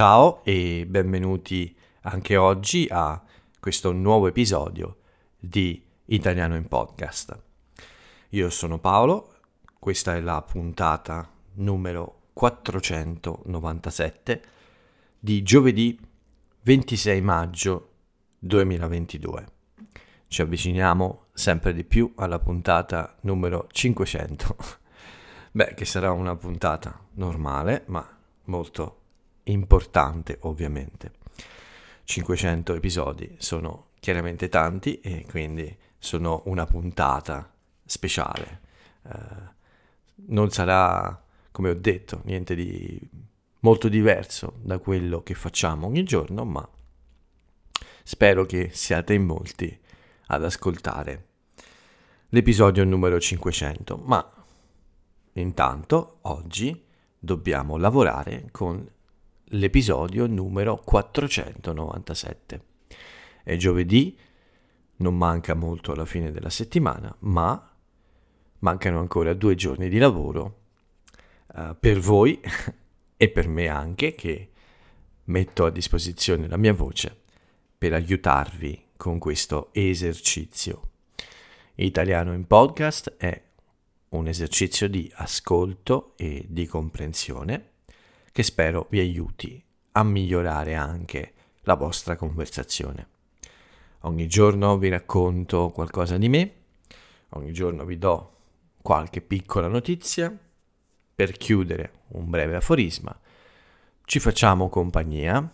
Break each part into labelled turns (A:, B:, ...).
A: Ciao e benvenuti anche oggi a questo nuovo episodio di Italiano in Podcast. Io sono Paolo, questa è la puntata numero 497 di giovedì 26 maggio 2022. Ci avviciniamo sempre di più alla puntata numero 500. Beh, che sarà una puntata normale, ma molto importante ovviamente. 500 episodi sono chiaramente tanti e quindi sono una puntata speciale. Uh, non sarà, come ho detto, niente di molto diverso da quello che facciamo ogni giorno, ma spero che siate in molti ad ascoltare l'episodio numero 500. Ma intanto oggi dobbiamo lavorare con l'episodio numero 497. È giovedì, non manca molto alla fine della settimana, ma mancano ancora due giorni di lavoro uh, per voi e per me anche che metto a disposizione la mia voce per aiutarvi con questo esercizio. Italiano in podcast è un esercizio di ascolto e di comprensione che spero vi aiuti a migliorare anche la vostra conversazione. Ogni giorno vi racconto qualcosa di me, ogni giorno vi do qualche piccola notizia, per chiudere un breve aforisma, ci facciamo compagnia,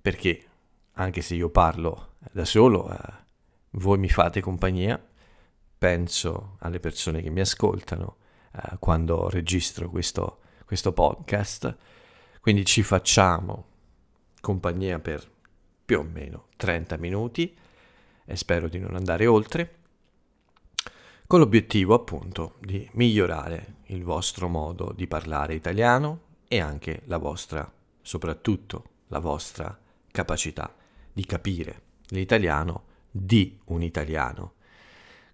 A: perché anche se io parlo da solo, eh, voi mi fate compagnia, penso alle persone che mi ascoltano eh, quando registro questo questo podcast, quindi ci facciamo compagnia per più o meno 30 minuti e spero di non andare oltre, con l'obiettivo appunto di migliorare il vostro modo di parlare italiano e anche la vostra, soprattutto la vostra capacità di capire l'italiano di un italiano.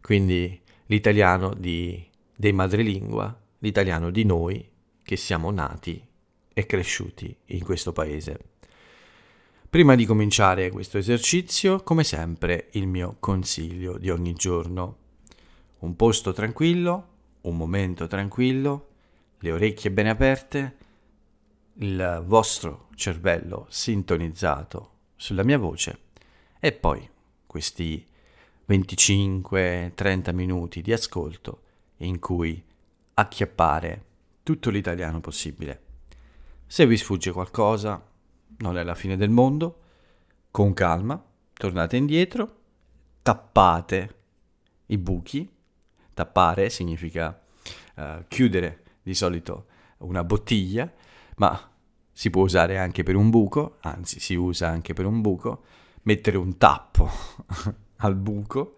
A: Quindi l'italiano di, dei madrelingua, l'italiano di noi che siamo nati e cresciuti in questo paese. Prima di cominciare questo esercizio, come sempre, il mio consiglio di ogni giorno. Un posto tranquillo, un momento tranquillo, le orecchie ben aperte, il vostro cervello sintonizzato sulla mia voce e poi questi 25-30 minuti di ascolto in cui acchiappare tutto l'italiano possibile. Se vi sfugge qualcosa, non è la fine del mondo, con calma, tornate indietro, tappate i buchi, tappare significa uh, chiudere di solito una bottiglia, ma si può usare anche per un buco, anzi si usa anche per un buco, mettere un tappo al buco,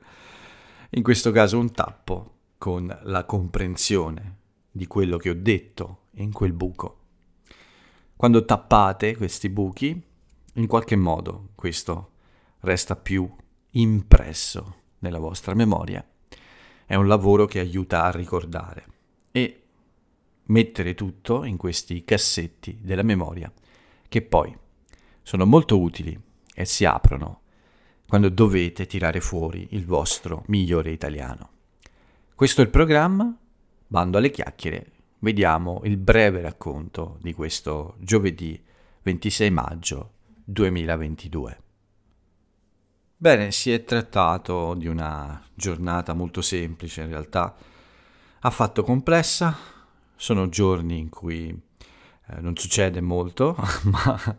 A: in questo caso un tappo con la comprensione di quello che ho detto in quel buco. Quando tappate questi buchi, in qualche modo questo resta più impresso nella vostra memoria. È un lavoro che aiuta a ricordare e mettere tutto in questi cassetti della memoria che poi sono molto utili e si aprono quando dovete tirare fuori il vostro migliore italiano. Questo è il programma Bando alle chiacchiere, vediamo il breve racconto di questo giovedì 26 maggio 2022. Bene, si è trattato di una giornata molto semplice in realtà, affatto complessa, sono giorni in cui eh, non succede molto, ma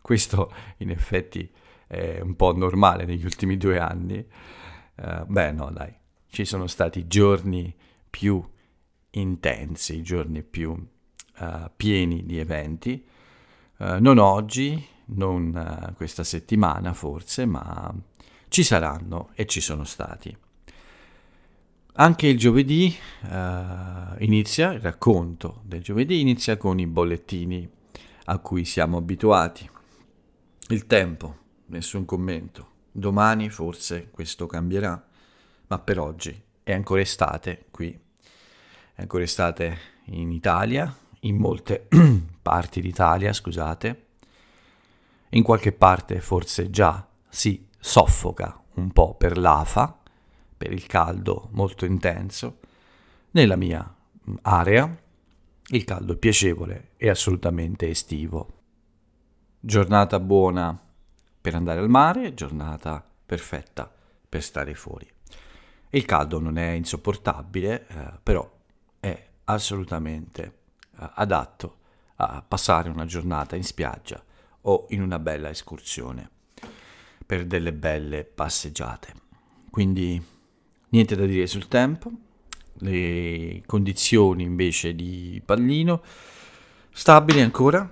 A: questo in effetti è un po' normale negli ultimi due anni. Uh, beh no, dai, ci sono stati giorni più intensi, i giorni più uh, pieni di eventi. Uh, non oggi, non uh, questa settimana forse, ma ci saranno e ci sono stati. Anche il giovedì inizia, il racconto del giovedì inizia con i bollettini a cui siamo abituati. Il tempo, nessun commento. Domani forse questo cambierà, ma per oggi è ancora estate qui, è ancora estate in Italia, in molte parti d'Italia, scusate. In qualche parte forse già si soffoca un po' per l'afa, per il caldo molto intenso. Nella mia mm, area il caldo è piacevole e assolutamente estivo. Giornata buona per andare al mare, giornata perfetta per stare fuori. Il caldo non è insopportabile, eh, però è assolutamente eh, adatto a passare una giornata in spiaggia o in una bella escursione per delle belle passeggiate. Quindi niente da dire sul tempo, le condizioni invece di pallino stabili ancora,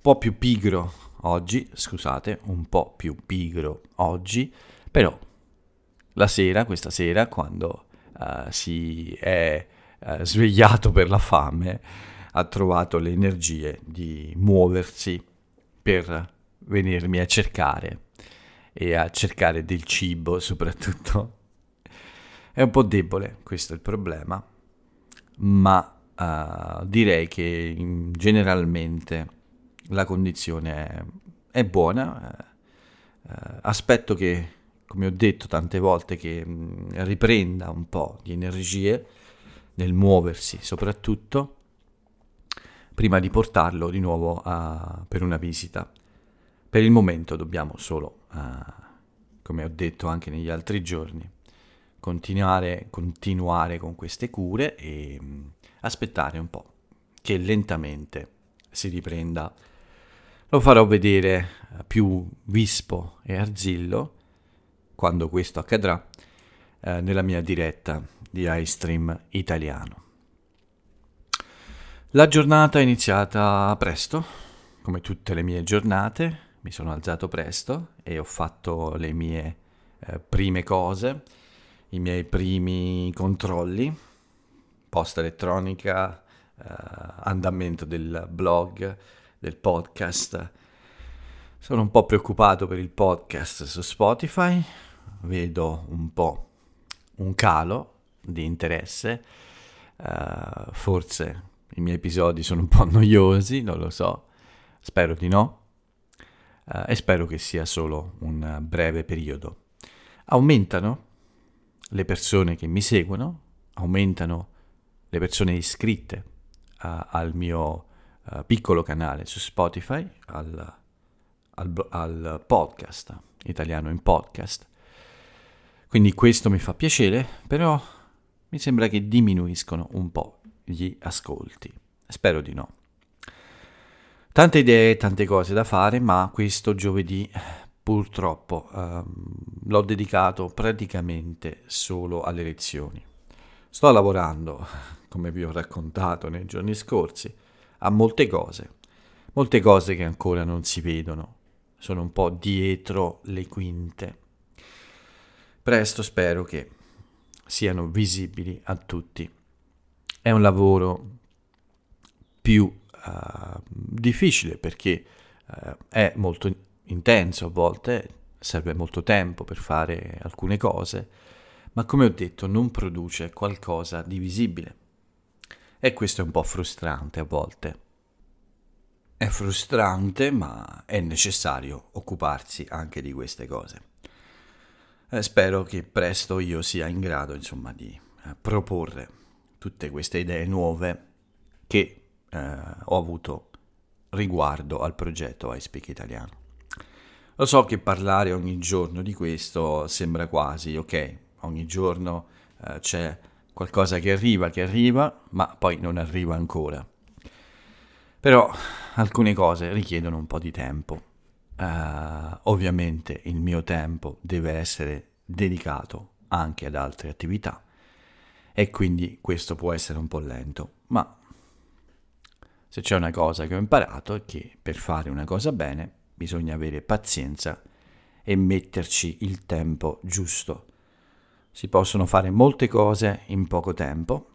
A: po' più pigro oggi, scusate, un po' più pigro oggi, però la sera, questa sera, quando uh, si è uh, svegliato per la fame, ha trovato le energie di muoversi per venirmi a cercare e a cercare del cibo soprattutto. È un po' debole, questo è il problema, ma uh, direi che generalmente la condizione è, buona. Aspetto che, come ho detto tante volte, che mm, riprenda un po' di energie nel muoversi soprattutto prima di portarlo di nuovo a, per una visita. Per il momento dobbiamo solo, uh, come ho detto anche negli altri giorni, continuare, continuare con queste cure e mh, mm, aspettare un po' che lentamente si riprenda lo farò vedere più vispo e arzillo quando questo accadrà eh, nella mia diretta di iStream italiano. La giornata è iniziata presto, come tutte le mie giornate, mi sono alzato presto e ho fatto le mie eh, prime cose, i miei primi controlli, posta elettronica, eh, andamento del blog, del podcast. Sono un po' preoccupato per il podcast su Spotify, vedo un po' un calo di interesse, uh, forse i miei episodi sono un po' noiosi, non lo so, spero di no, uh, e spero che sia solo un breve periodo. Aumentano le persone che mi seguono, aumentano le persone iscritte uh, al mio piccolo canale su Spotify al, al, al podcast, italiano in podcast. Quindi questo mi fa piacere, però mi sembra che diminuiscono un po' gli ascolti. Spero di no. Tante idee, tante cose da fare, ma questo giovedì purtroppo um, l'ho dedicato praticamente solo alle lezioni. Sto lavorando, come vi ho raccontato nei giorni scorsi, a molte cose, molte cose che ancora non si vedono, sono un po' dietro le quinte. Presto spero che siano visibili a tutti. È un lavoro più uh, difficile perché uh, è molto intenso a volte, serve molto tempo per fare alcune cose, ma come ho detto non produce qualcosa di visibile. E questo è un po' frustrante a volte. È frustrante, ma è necessario occuparsi anche di queste cose. Eh, spero che presto io sia in grado, insomma, di eh, proporre tutte queste idee nuove che eh, ho avuto riguardo al progetto iSpeak Italiano. Lo so che parlare ogni giorno di questo sembra quasi, ok, ogni giorno eh, c'è qualcosa che arriva, che arriva, ma poi non arriva ancora. Però alcune cose richiedono un po' di tempo. Uh, ovviamente il mio tempo deve essere dedicato anche ad altre attività e quindi questo può essere un po' lento, ma se c'è una cosa che ho imparato è che per fare una cosa bene bisogna avere pazienza e metterci il tempo giusto si possono fare molte cose in poco tempo,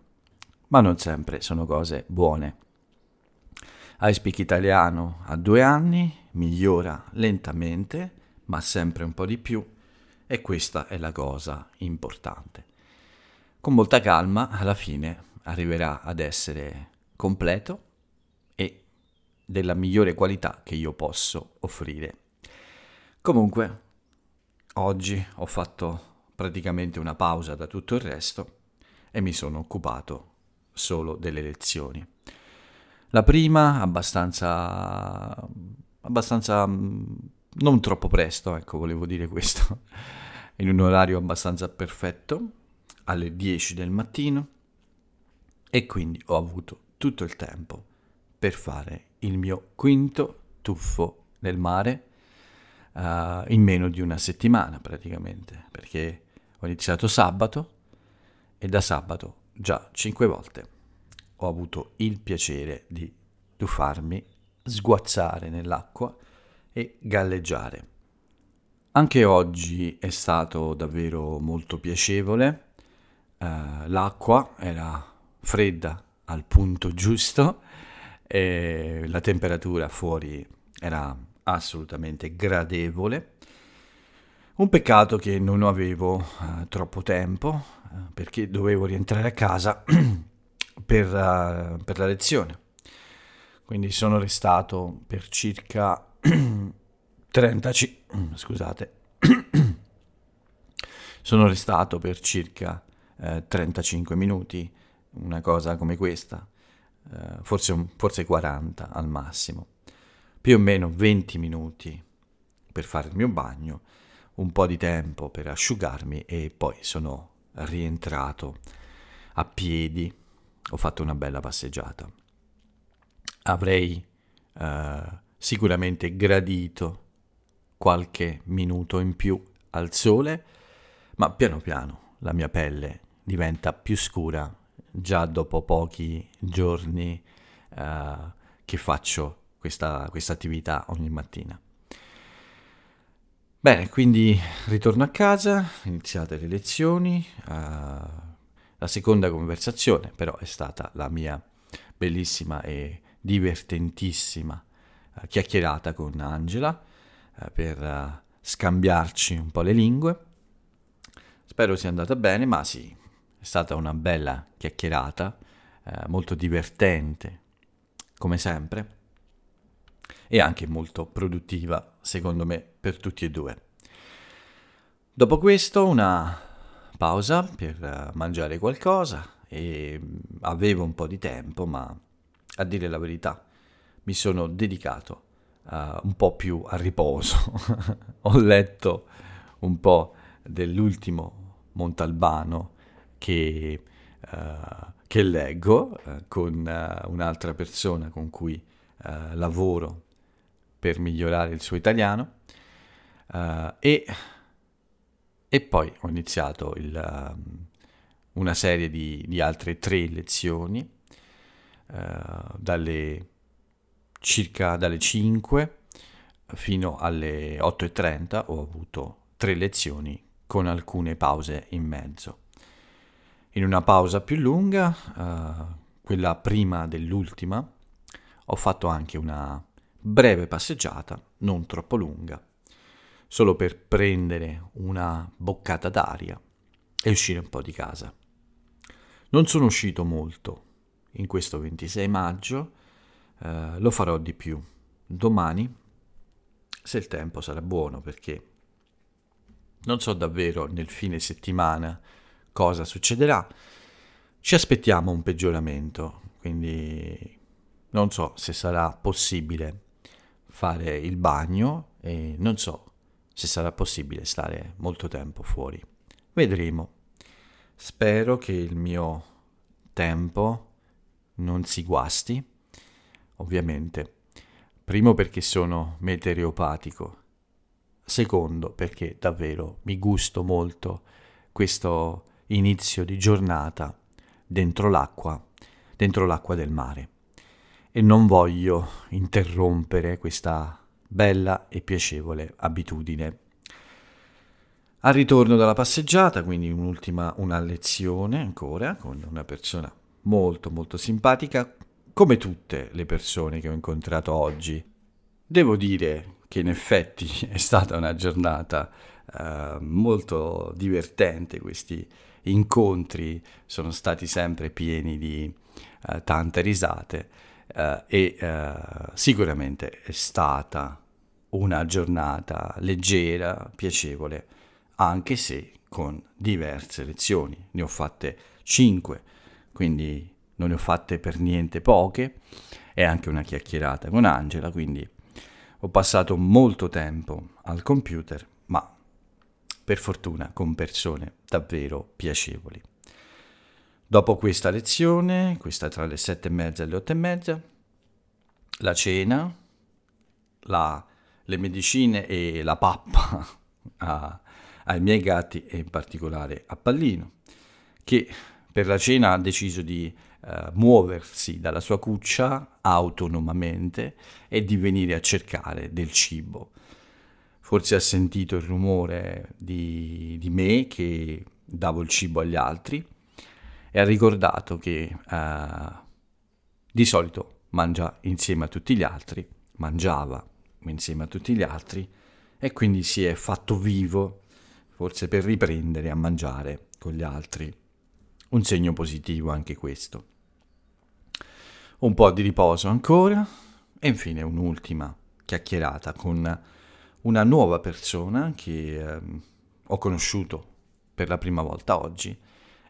A: ma non sempre sono cose buone. iSpeak italiano a due anni, migliora lentamente, ma sempre un po' di più, e questa è la cosa importante. Con molta calma, alla fine arriverà ad essere completo della migliore qualità che io posso offrire. Comunque, oggi ho fatto praticamente una pausa da tutto il resto e mi sono occupato solo delle lezioni. La prima abbastanza abbastanza mm, non troppo presto, ecco, volevo dire questo, in un orario abbastanza perfetto, alle 10 del mattino, e quindi ho avuto tutto il tempo per fare il mio quinto tuffo nel mare uh, in meno di una settimana praticamente, perché ho iniziato sabato e da sabato già cinque volte ho avuto il piacere di tuffarmi, sguazzare nell'acqua e galleggiare. Anche oggi è stato davvero molto piacevole, uh, l'acqua era fredda al punto giusto e la temperatura fuori era assolutamente gradevole. Un peccato che non avevo uh, troppo tempo uh, perché dovevo rientrare a casa per, uh, per, la lezione. Quindi sono restato per circa 30 scusate. sono restato per circa 35 minuti, una cosa come questa, forse, forse 40 al massimo più o meno 20 minuti per fare il mio bagno, un po' di tempo per asciugarmi e poi sono rientrato a piedi, ho fatto una bella passeggiata. Avrei eh, sicuramente gradito qualche minuto in più al sole, ma piano piano la mia pelle diventa più scura già dopo pochi giorni eh, che faccio questa, attività ogni mattina. Bene, quindi ritorno a casa, iniziate le lezioni, uh, la seconda conversazione però è stata la mia bellissima e divertentissima uh, chiacchierata con Angela uh, per scambiarci un po' le lingue. Spero sia andata bene, ma sì, è stata una bella chiacchierata, molto divertente, come sempre e anche molto produttiva, secondo me, per tutti e due. Dopo questo una pausa per eh, mangiare qualcosa e mm, avevo un po' di tempo, ma a dire la verità mi sono dedicato uh, un po' più a riposo. Ho letto un po' dell'ultimo Montalbano che, uh, che leggo uh, con un'altra persona con cui lavoro per migliorare il suo italiano e, e, poi ho iniziato il, um, una serie di, di, altre tre lezioni uh, dalle circa dalle 5 fino alle 8.30 ho avuto tre lezioni con alcune pause in mezzo. In una pausa più lunga, uh, quella prima dell'ultima, ho fatto anche una breve passeggiata, non troppo lunga, solo per prendere una boccata d'aria e uscire un po' di casa. Non sono uscito molto in questo 26 maggio, eh, lo farò di più domani, se il tempo sarà buono, perché non so davvero nel fine settimana cosa succederà. Ci aspettiamo un peggioramento, quindi non so se sarà possibile fare il bagno e non so se sarà possibile stare molto tempo fuori. Vedremo. Spero che il mio tempo non si guasti, ovviamente. Primo perché sono meteoropatico, secondo perché davvero mi gusto molto questo inizio di giornata dentro l'acqua, dentro l'acqua del mare e non voglio interrompere questa bella e piacevole abitudine. Al ritorno dalla passeggiata, quindi un'ultima una lezione ancora con una persona molto molto simpatica, come tutte le persone che ho incontrato oggi. Devo dire che in effetti è stata una giornata uh, molto divertente, questi incontri sono stati sempre pieni di uh, tante risate eh, e eh, sicuramente è stata una giornata leggera, piacevole, anche se con diverse lezioni. Ne ho fatte 5, quindi non ne ho fatte per niente poche, e anche una chiacchierata con Angela, quindi ho passato molto tempo al computer, ma per fortuna con persone davvero piacevoli. Dopo questa lezione, questa tra le sette e mezza e le otto e mezza, la cena, la, le medicine e la pappa a, ai miei gatti e in particolare a Pallino, che per la cena ha deciso di uh, muoversi dalla sua cuccia autonomamente e di venire a cercare del cibo. Forse ha sentito il rumore di, di me che davo il cibo agli altri e ha ricordato che uh, di solito mangia insieme a tutti gli altri, mangiava insieme a tutti gli altri e quindi si è fatto vivo, forse per riprendere a mangiare con gli altri. Un segno positivo anche questo. Un po' di riposo ancora e infine un'ultima chiacchierata con una nuova persona che eh, ho conosciuto per la prima volta oggi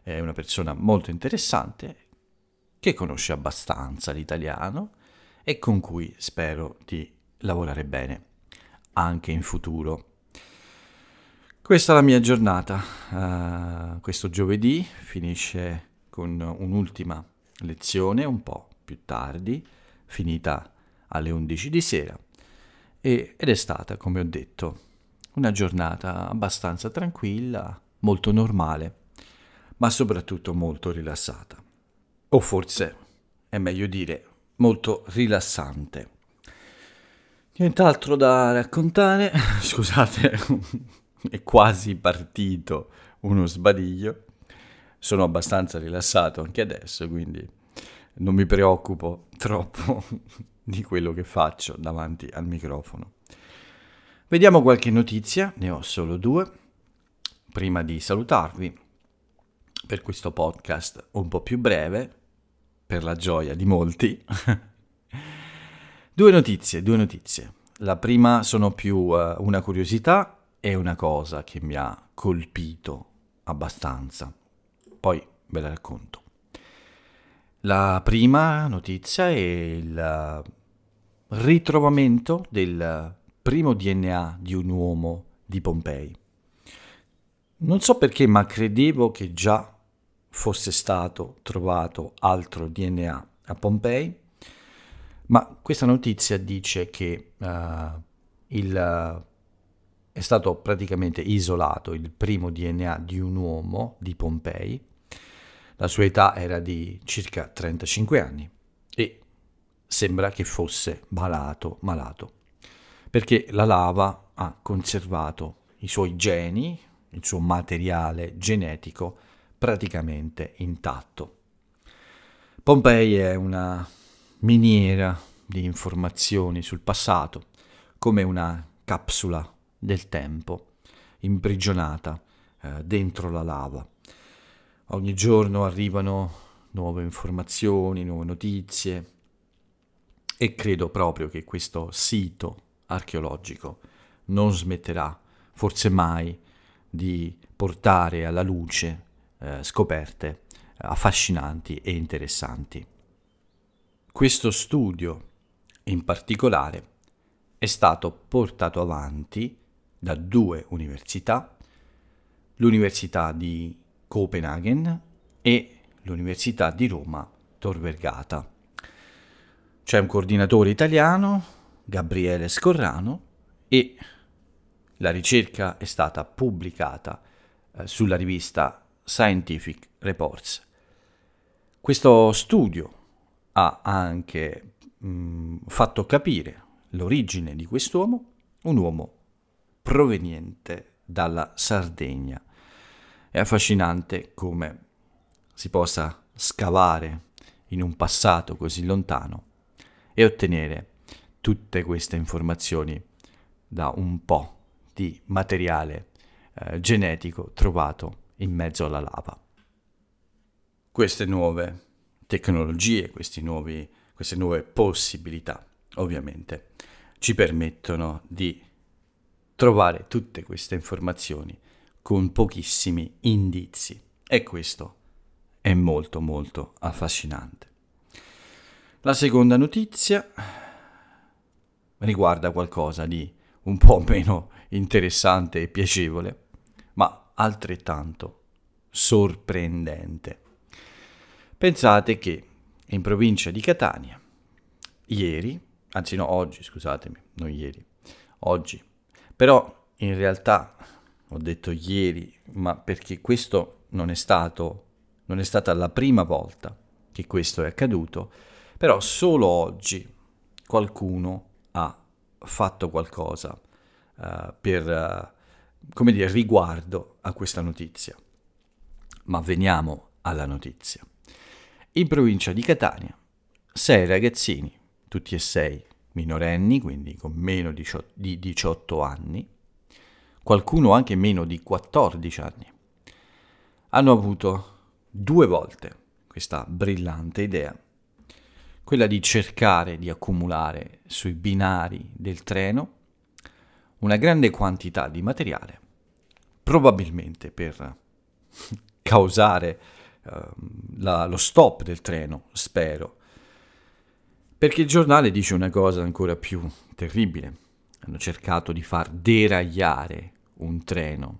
A: è una persona molto interessante che conosce abbastanza l'italiano e con cui spero di lavorare bene anche in futuro. Questa è la mia giornata, uh, questo giovedì finisce con un'ultima lezione un po' più tardi, finita alle 11 di sera. E, ed è stata, come ho detto, una giornata abbastanza tranquilla, molto normale ma soprattutto molto rilassata. O forse è meglio dire molto rilassante. Nient'altro da raccontare, scusate, è quasi partito uno sbadiglio. Sono abbastanza rilassato anche adesso, quindi non mi preoccupo troppo di quello che faccio davanti al microfono. Vediamo qualche notizia, ne ho solo due, prima di salutarvi per questo podcast un po' più breve, per la gioia di molti. due notizie, due notizie. La prima sono più uh, una curiosità e una cosa che mi ha colpito abbastanza. Poi ve la racconto. La prima notizia è il ritrovamento del primo DNA di un uomo di Pompei. Non so perché, ma credevo che già fosse stato trovato altro DNA a Pompei, ma questa notizia dice che uh, il, uh, è stato praticamente isolato il primo DNA di un uomo di Pompei. La sua età era di circa 35 anni e sembra che fosse malato, malato, perché la lava ha conservato i suoi geni, il suo materiale genetico praticamente intatto. Pompei è una miniera di informazioni sul passato, come una capsula del tempo imprigionata eh, dentro la lava. Ogni giorno arrivano nuove informazioni, nuove notizie e credo proprio che questo sito archeologico non smetterà, forse mai, di portare alla luce eh, scoperte affascinanti e interessanti. Questo studio in particolare è stato portato avanti da due università, l'Università di Copenaghen e l'Università di Roma Tor Vergata. C'è un coordinatore italiano, Gabriele Scorrano, e la ricerca è stata pubblicata eh, sulla rivista Scientific Reports. Questo studio ha anche mh, fatto capire l'origine di quest'uomo, un uomo proveniente dalla Sardegna. È affascinante come si possa scavare in un passato così lontano e ottenere tutte queste informazioni da un po' di materiale eh, genetico trovato in mezzo alla lava. Queste nuove tecnologie, nuovi, queste nuove possibilità, ovviamente, ci permettono di trovare tutte queste informazioni con pochissimi indizi e questo è molto molto affascinante. La seconda notizia riguarda qualcosa di un po' meno interessante e piacevole, ma altrettanto sorprendente. Pensate che in provincia di Catania, ieri, anzi no, oggi, scusatemi, non ieri, oggi, però in realtà ho detto ieri, ma perché questo non è stato, non è stata la prima volta che questo è accaduto, però solo oggi qualcuno ha fatto qualcosa uh, per, uh, dire, riguardo a questa notizia. Ma veniamo alla notizia. In provincia di Catania, sei ragazzini, tutti e sei minorenni, quindi con meno di 18 anni, qualcuno anche meno di 14 anni, hanno avuto due volte questa brillante idea, quella di cercare di accumulare sui binari del treno una grande quantità di materiale, probabilmente per causare uh, la, lo stop del treno, spero, perché il giornale dice una cosa ancora più terribile. Hanno cercato di far deragliare un treno.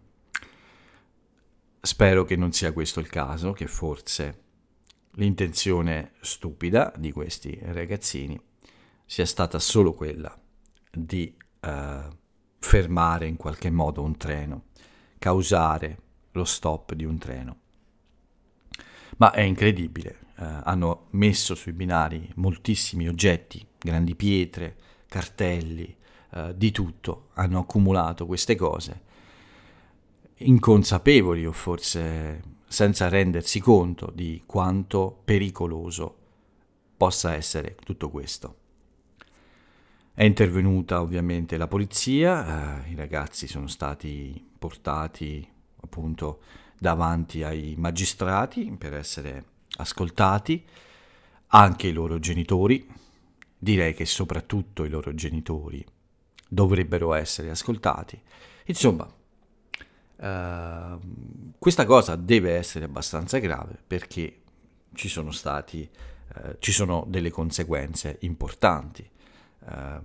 A: Spero che non sia questo il caso, che forse l'intenzione stupida di questi ragazzini sia stata solo quella di uh, fermare in qualche modo un treno, causare lo stop di un treno. Ma è incredibile, uh, hanno messo sui binari moltissimi oggetti, grandi pietre, cartelli, uh, di tutto, hanno accumulato queste cose, inconsapevoli o forse senza rendersi conto di quanto pericoloso possa essere tutto questo. È intervenuta ovviamente la polizia, eh, i ragazzi sono stati portati appunto davanti ai magistrati per essere ascoltati, anche i loro genitori, direi che soprattutto i loro genitori dovrebbero essere ascoltati. Insomma, uh, questa cosa deve essere abbastanza grave perché ci sono stati, uh, ci sono delle conseguenze importanti. Uh,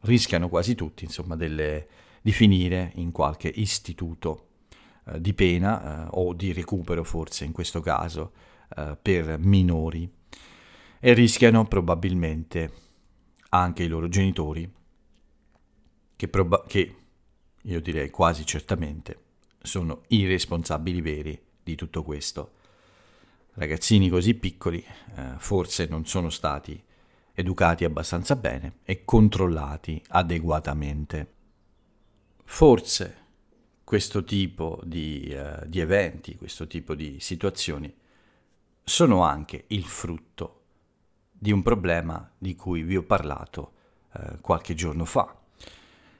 A: rischiano quasi tutti, insomma, delle, di finire in qualche istituto di pena o di recupero, forse in questo caso, per minori e rischiano probabilmente anche i loro genitori che, proba- che io direi quasi certamente, sono i responsabili veri di tutto questo. Ragazzini così piccoli eh, forse non sono stati educati abbastanza bene e controllati adeguatamente. Forse questo tipo di, uh, di eventi, questo tipo di situazioni sono anche il frutto di un problema di cui vi ho parlato uh, qualche giorno fa,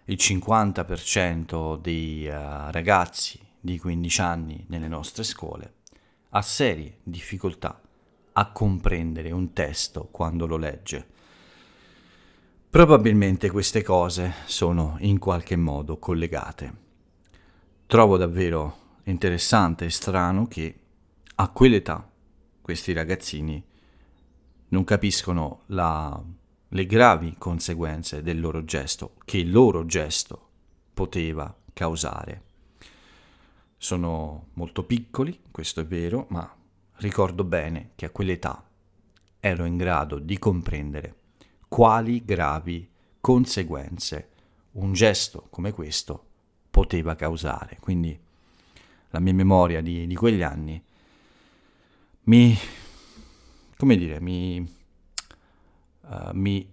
A: il 50% dei uh, ragazzi di 15 anni nelle nostre scuole ha serie difficoltà a comprendere un testo quando lo legge. Probabilmente queste cose sono in qualche modo collegate. Trovo davvero interessante e strano che a quell'età questi ragazzini non capiscono la le gravi conseguenze del loro gesto, che il loro gesto poteva causare. Sono molto piccoli, questo è vero, ma ricordo bene che a quell'età ero in grado di comprendere quali gravi conseguenze un gesto come questo poteva causare. Quindi la mia memoria di, di quegli anni mi, come dire, mi, uh, mi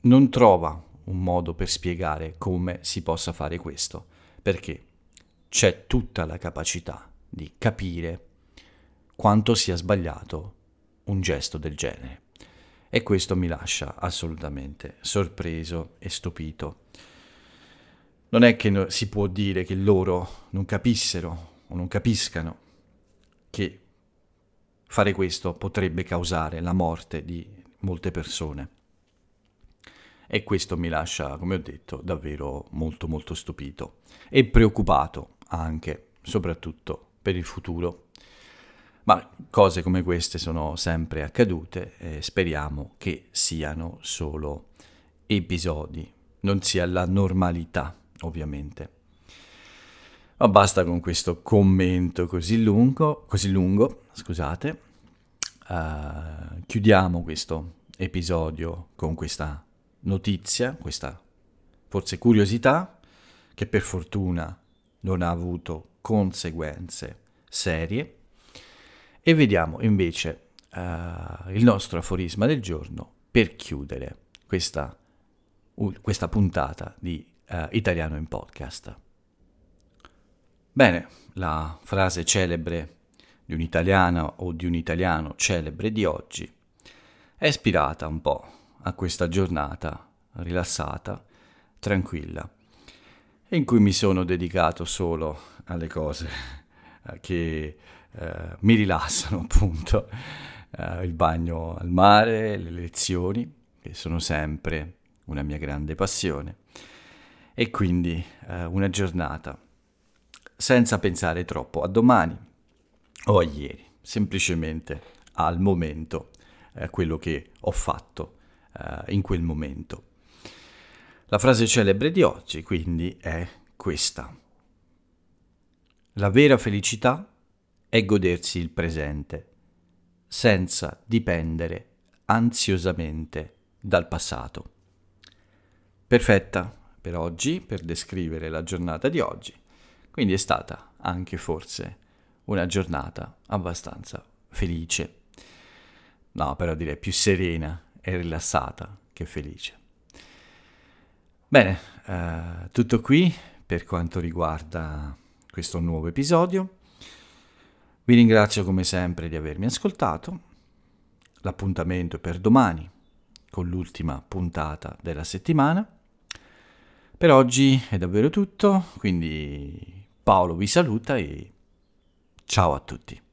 A: non trova un modo per spiegare come si possa fare questo, perché c'è tutta la capacità di capire quanto sia sbagliato un gesto del genere. E questo mi lascia assolutamente sorpreso e stupito. Non è che no, si può dire che loro non capissero o non capiscano che fare questo potrebbe causare la morte di molte persone. E questo mi lascia, come ho detto, davvero molto molto stupito e preoccupato anche, soprattutto per il futuro. Ma cose come queste sono sempre accadute e speriamo che siano solo episodi, non sia la normalità, ovviamente. Ma basta con questo commento così lungo, così lungo scusate. Uh, chiudiamo questo episodio con questa notizia, questa forse curiosità, che per fortuna non ha avuto conseguenze serie. E vediamo invece uh, il nostro aforisma del giorno per chiudere questa, uh, questa puntata di uh, Italiano in Podcast. Bene, la frase celebre di un'italiana o di un italiano celebre di oggi è ispirata un po' a questa giornata rilassata, tranquilla, in cui mi sono dedicato solo alle cose eh, che eh, mi rilassano, appunto, eh, il bagno al mare, le lezioni, che sono sempre una mia grande passione, e quindi eh, una giornata senza pensare troppo a domani o a ieri, semplicemente al momento, eh, quello che ho fatto eh, in quel momento. La frase celebre di oggi quindi è questa. La vera felicità è godersi il presente, senza dipendere ansiosamente dal passato. Perfetta per oggi, per descrivere la giornata di oggi. Quindi è stata anche forse una giornata abbastanza felice. No, però direi più serena e rilassata che felice. Bene, eh, tutto qui per quanto riguarda questo nuovo episodio. Vi ringrazio come sempre di avermi ascoltato. L'appuntamento è per domani con l'ultima puntata della settimana. Per oggi è davvero tutto, quindi Paolo vi saluta e ciao a tutti.